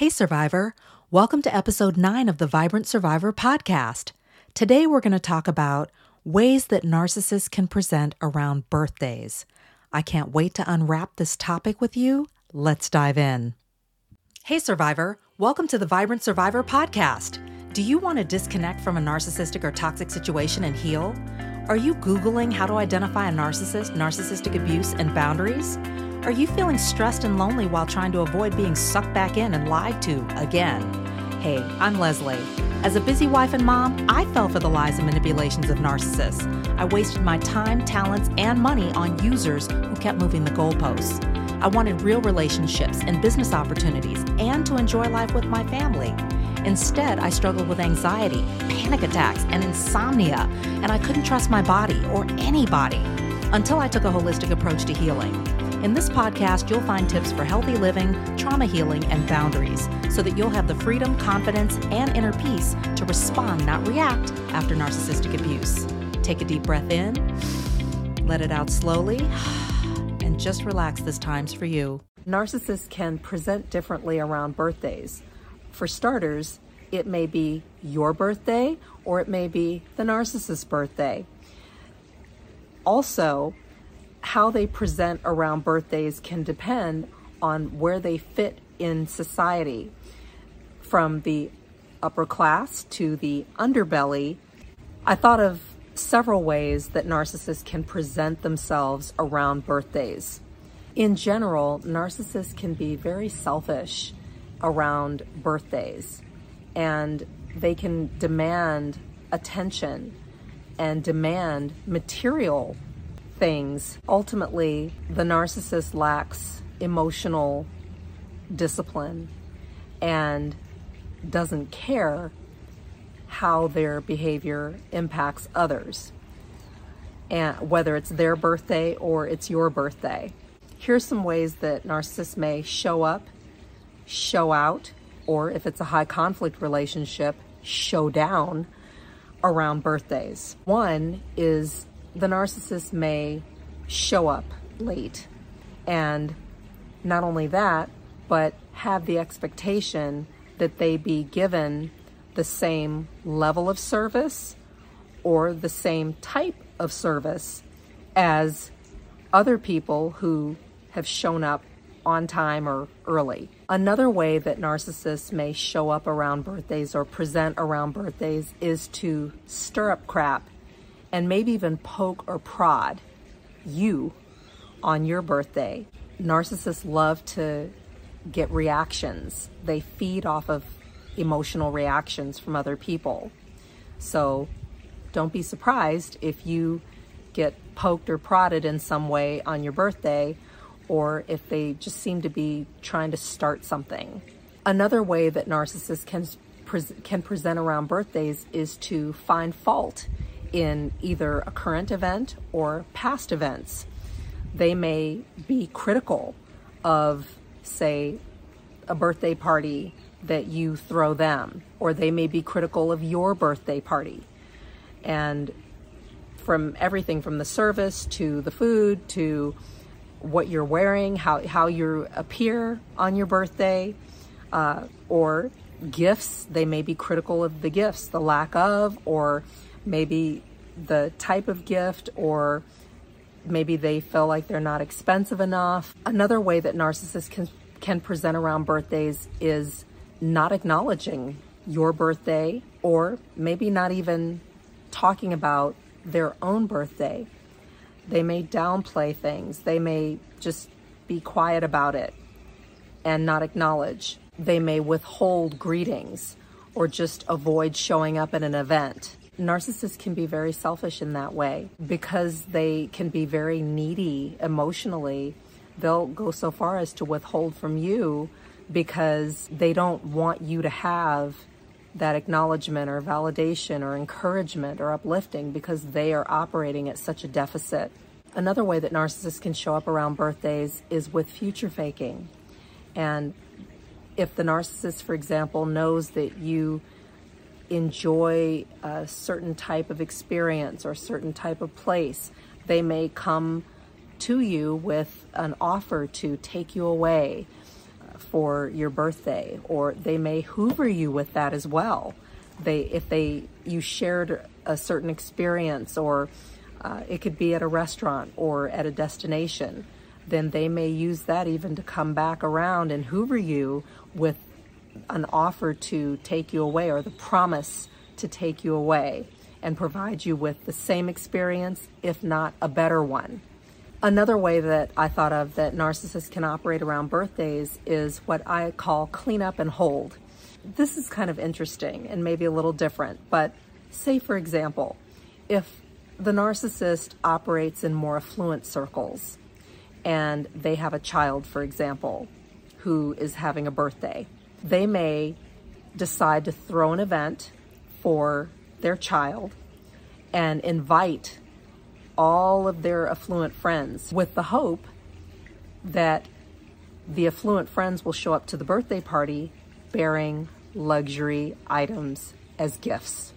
Hey, Survivor. Welcome to episode 9 of the Vibrant Survivor podcast. Today, we're going to talk about ways that narcissists can present around birthdays. I can't wait to unwrap this topic with you. Let's dive in. Hey, Survivor. Welcome to the Vibrant Survivor podcast. Do you want to disconnect from a narcissistic or toxic situation and heal? Are you Googling how to identify a narcissist, narcissistic abuse, and boundaries? Are you feeling stressed and lonely while trying to avoid being sucked back in and lied to again? Hey, I'm Lesley. As a busy wife and mom, I fell for the lies and manipulations of narcissists. I wasted my time, talents, and money on users who kept moving the goalposts. I wanted real relationships and business opportunities and to enjoy life with my family. Instead, I struggled with anxiety, panic attacks, and insomnia, and I couldn't trust my body or anybody until I took a holistic approach to healing. In this podcast, you'll find tips for healthy living, trauma healing, and boundaries so that you'll have the freedom, confidence, and inner peace to respond, not react, after narcissistic abuse. Take a deep breath in, let it out slowly, and just relax. This time's for you. Narcissists can present differently around birthdays. For starters, it may be your birthday or it may be the narcissist's birthday. Also, how they present around birthdays can depend on where they fit in society. From the upper class to the underbelly, I thought of several ways that narcissists can present themselves around birthdays. In general, narcissists can be very selfish around birthdays and they can demand attention and demand material things. Ultimately, the narcissist lacks emotional discipline and doesn't care how their behavior impacts others, and whether it's their birthday or it's your birthday. Here's some ways that narcissists may show up, show out, or if it's a high conflict relationship, show down around birthdays. One is the narcissist may show up late. And not only that, but have the expectation that they be given the same level of service or the same type of service as other people who have shown up on time or early. Another way that narcissists may show up around birthdays or present around birthdays is to stir up crap and maybe even poke or prod you on your birthday. Narcissists love to get reactions, they feed off of emotional reactions from other people. So don't be surprised if you get poked or prodded in some way on your birthday or if they just seem to be trying to start something. Another way that narcissists can, can present around birthdays is to find fault in either a current event or past events. They may be critical of, say, a birthday party that you throw them, or they may be critical of your birthday party. And from everything from the service to the food to what you're wearing, how, how you appear on your birthday, uh, or gifts, they may be critical of the gifts, the lack of, or maybe the type of gift or maybe they feel like they're not expensive enough. Another way that narcissists can, can present around birthdays is not acknowledging your birthday or maybe not even talking about their own birthday. They may downplay things. They may just be quiet about it and not acknowledge. They may withhold greetings or just avoid showing up at an event narcissists can be very selfish in that way because they can be very needy emotionally. They'll go so far as to withhold from you because they don't want you to have that acknowledgement or validation or encouragement or uplifting because they are operating at such a deficit. Another way that narcissists can show up around birthdays is with future faking. And if the narcissist, for example, knows that you enjoy a certain type of experience or certain type of place, they may come to you with an offer to take you away for your birthday, or they may hoover you with that as well. They, if they, you shared a certain experience, or uh, it could be at a restaurant or at a destination, then they may use that even to come back around and hoover you with an offer to take you away or the promise to take you away and provide you with the same experience, if not a better one. Another way that I thought of that narcissists can operate around birthdays is what I call clean up and hold. This is kind of interesting and maybe a little different, but say, for example, if the narcissist operates in more affluent circles and they have a child, for example, who is having a birthday, they may decide to throw an event for their child and invite all of their affluent friends with the hope that the affluent friends will show up to the birthday party bearing luxury items as gifts.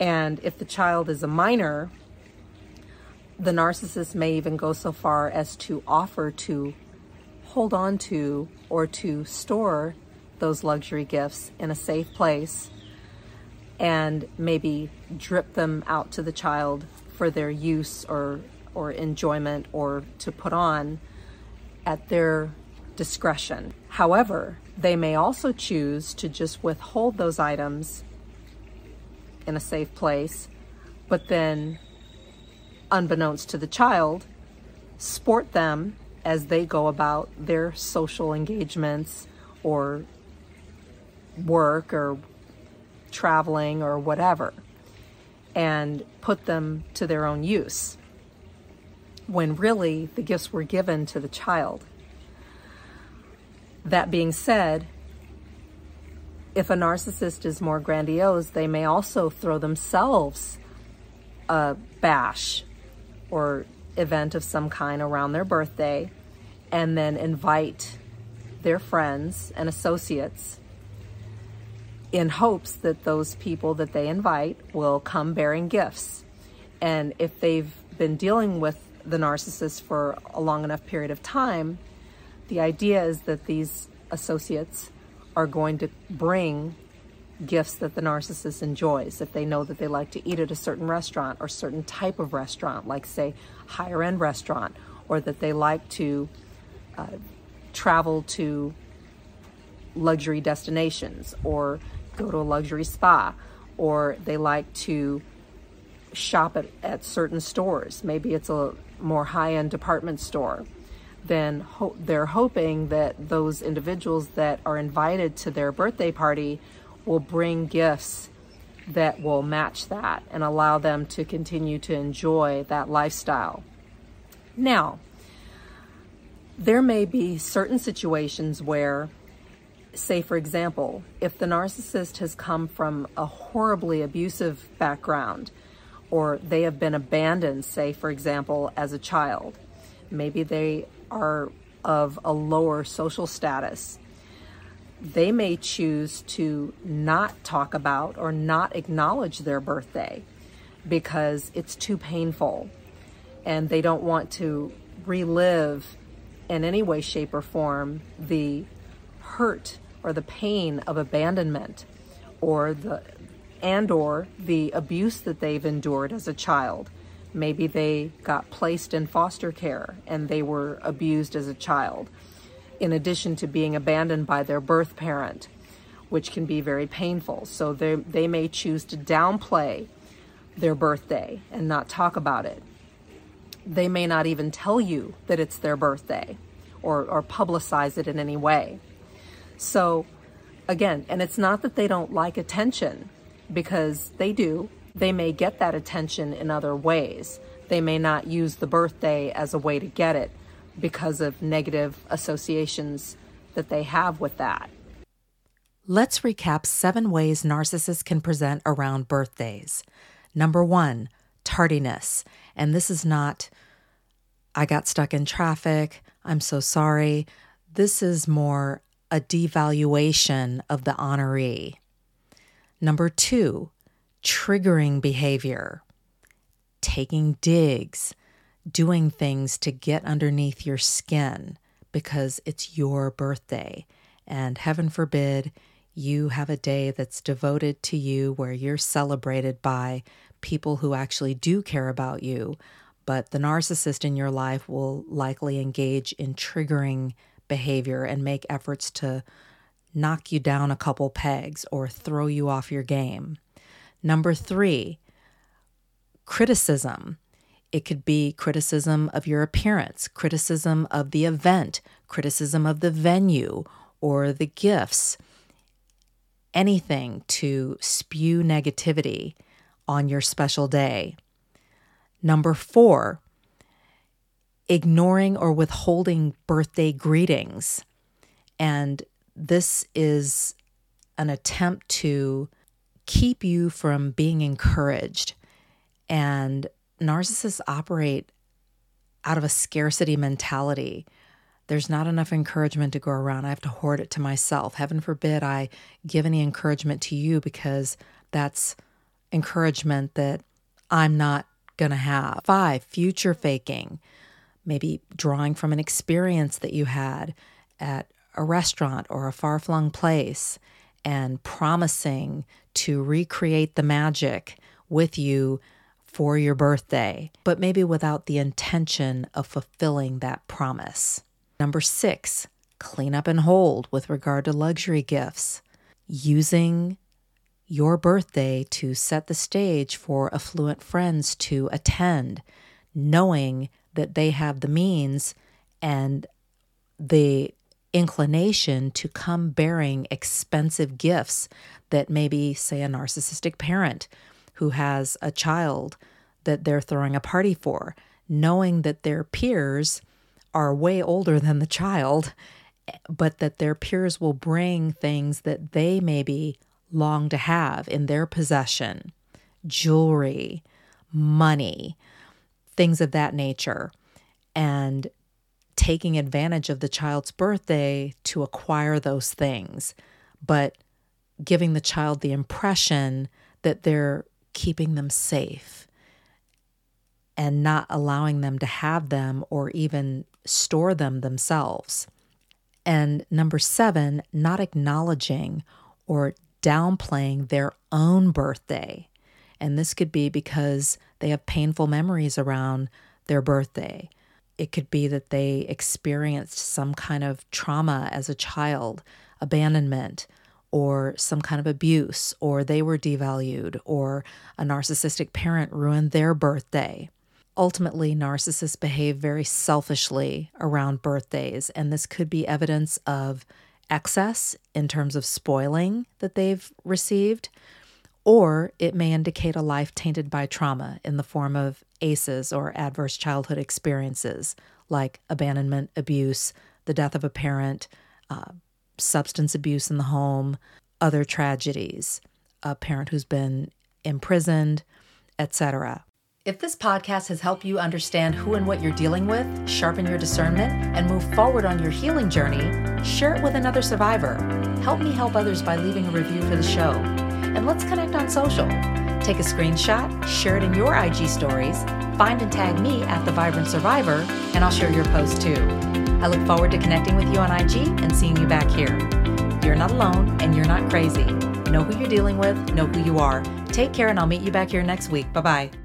And if the child is a minor, the narcissist may even go so far as to offer to hold on to or to store those luxury gifts in a safe place and maybe drip them out to the child for their use or or enjoyment or to put on at their discretion. However, they may also choose to just withhold those items in a safe place, but then, unbeknownst to the child, sport them as they go about their social engagements or work or traveling or whatever and put them to their own use when really the gifts were given to the child. That being said, if a narcissist is more grandiose, they may also throw themselves a bash or event of some kind around their birthday and then invite their friends and associates in hopes that those people that they invite will come bearing gifts. And if they've been dealing with the narcissist for a long enough period of time, the idea is that these associates are going to bring gifts that the narcissist enjoys. If they know that they like to eat at a certain restaurant or certain type of restaurant, like say higher end restaurant, or that they like to uh, travel to luxury destinations or go to a luxury spa or they like to shop at, at certain stores. Maybe it's a more high end department store. Then ho- they're hoping that those individuals that are invited to their birthday party will bring gifts that will match that and allow them to continue to enjoy that lifestyle. Now, there may be certain situations where say, for example, if the narcissist has come from a horribly abusive background, or they have been abandoned, say, for example, as a child, maybe they are of a lower social status, they may choose to not talk about or not acknowledge their birthday because it's too painful and they don't want to relive in any way, shape, or form the hurt or the pain of abandonment or the and or the abuse that they've endured as a child. Maybe they got placed in foster care and they were abused as a child, in addition to being abandoned by their birth parent, which can be very painful. So they, they may choose to downplay their birthday and not talk about it. They may not even tell you that it's their birthday or, or publicize it in any way. So, again, and it's not that they don't like attention because they do. They may get that attention in other ways. They may not use the birthday as a way to get it because of negative associations that they have with that. Let's recap seven ways narcissists can present around birthdays. Number one, tardiness. And this is not, I got stuck in traffic, I'm so sorry. This is more, a devaluation of the honoree. Number two, triggering behavior, taking digs, doing things to get underneath your skin, because it's your birthday. And heaven forbid you have a day that's devoted to you where you're celebrated by people who actually do care about you. But the narcissist in your life will likely engage in triggering behavior and make efforts to knock you down a couple pegs or throw you off your game. Number three, criticism. It could be criticism of your appearance, criticism of the event, criticism of the venue or the gifts, anything to spew negativity on your special day. Number four, ignoring or withholding birthday greetings. And this is an attempt to keep you from being encouraged. And narcissists operate out of a scarcity mentality. There's not enough encouragement to go around. I have to hoard it to myself. Heaven forbid I give any encouragement to you because that's encouragement that I'm not going to have. Five, future faking, maybe drawing from an experience that you had at a restaurant or a far flung place and promising to recreate the magic with you for your birthday, but maybe without the intention of fulfilling that promise. Number six, clean up and hold with regard to luxury gifts. Using your birthday to set the stage for affluent friends to attend, knowing that they have the means and the inclination to come bearing expensive gifts that maybe, say, a narcissistic parent who has a child that they're throwing a party for, knowing that their peers are way older than the child, but that their peers will bring things that they maybe long to have in their possession. Jewelry, money, things of that nature. And taking advantage of the child's birthday to acquire those things, but giving the child the impression that they're keeping them safe and not allowing them to have them or even store them themselves. And number seven, not acknowledging or downplaying their own birthday. And this could be because they have painful memories around their birthday it could be that they experienced some kind of trauma as a child, abandonment, or some kind of abuse, or they were devalued, or a narcissistic parent ruined their birthday. Ultimately, narcissists behave very selfishly around birthdays, and this could be evidence of excess in terms of spoiling that they've received, or it may indicate a life tainted by trauma in the form of ACEs or adverse childhood experiences like abandonment, abuse, the death of a parent, uh, substance abuse in the home, other tragedies, a parent who's been imprisoned, etc. If this podcast has helped you understand who and what you're dealing with, sharpen your discernment, and move forward on your healing journey, share it with another survivor. Help me help others by leaving a review for the show. And let's connect on social. Take a screenshot, share it in your IG stories, find and tag me at The Vibrant Survivor, and I'll share your post too. I look forward to connecting with you on IG and seeing you back here. You're not alone and you're not crazy. Know who you're dealing with, know who you are. Take care, and I'll meet you back here next week. Bye bye.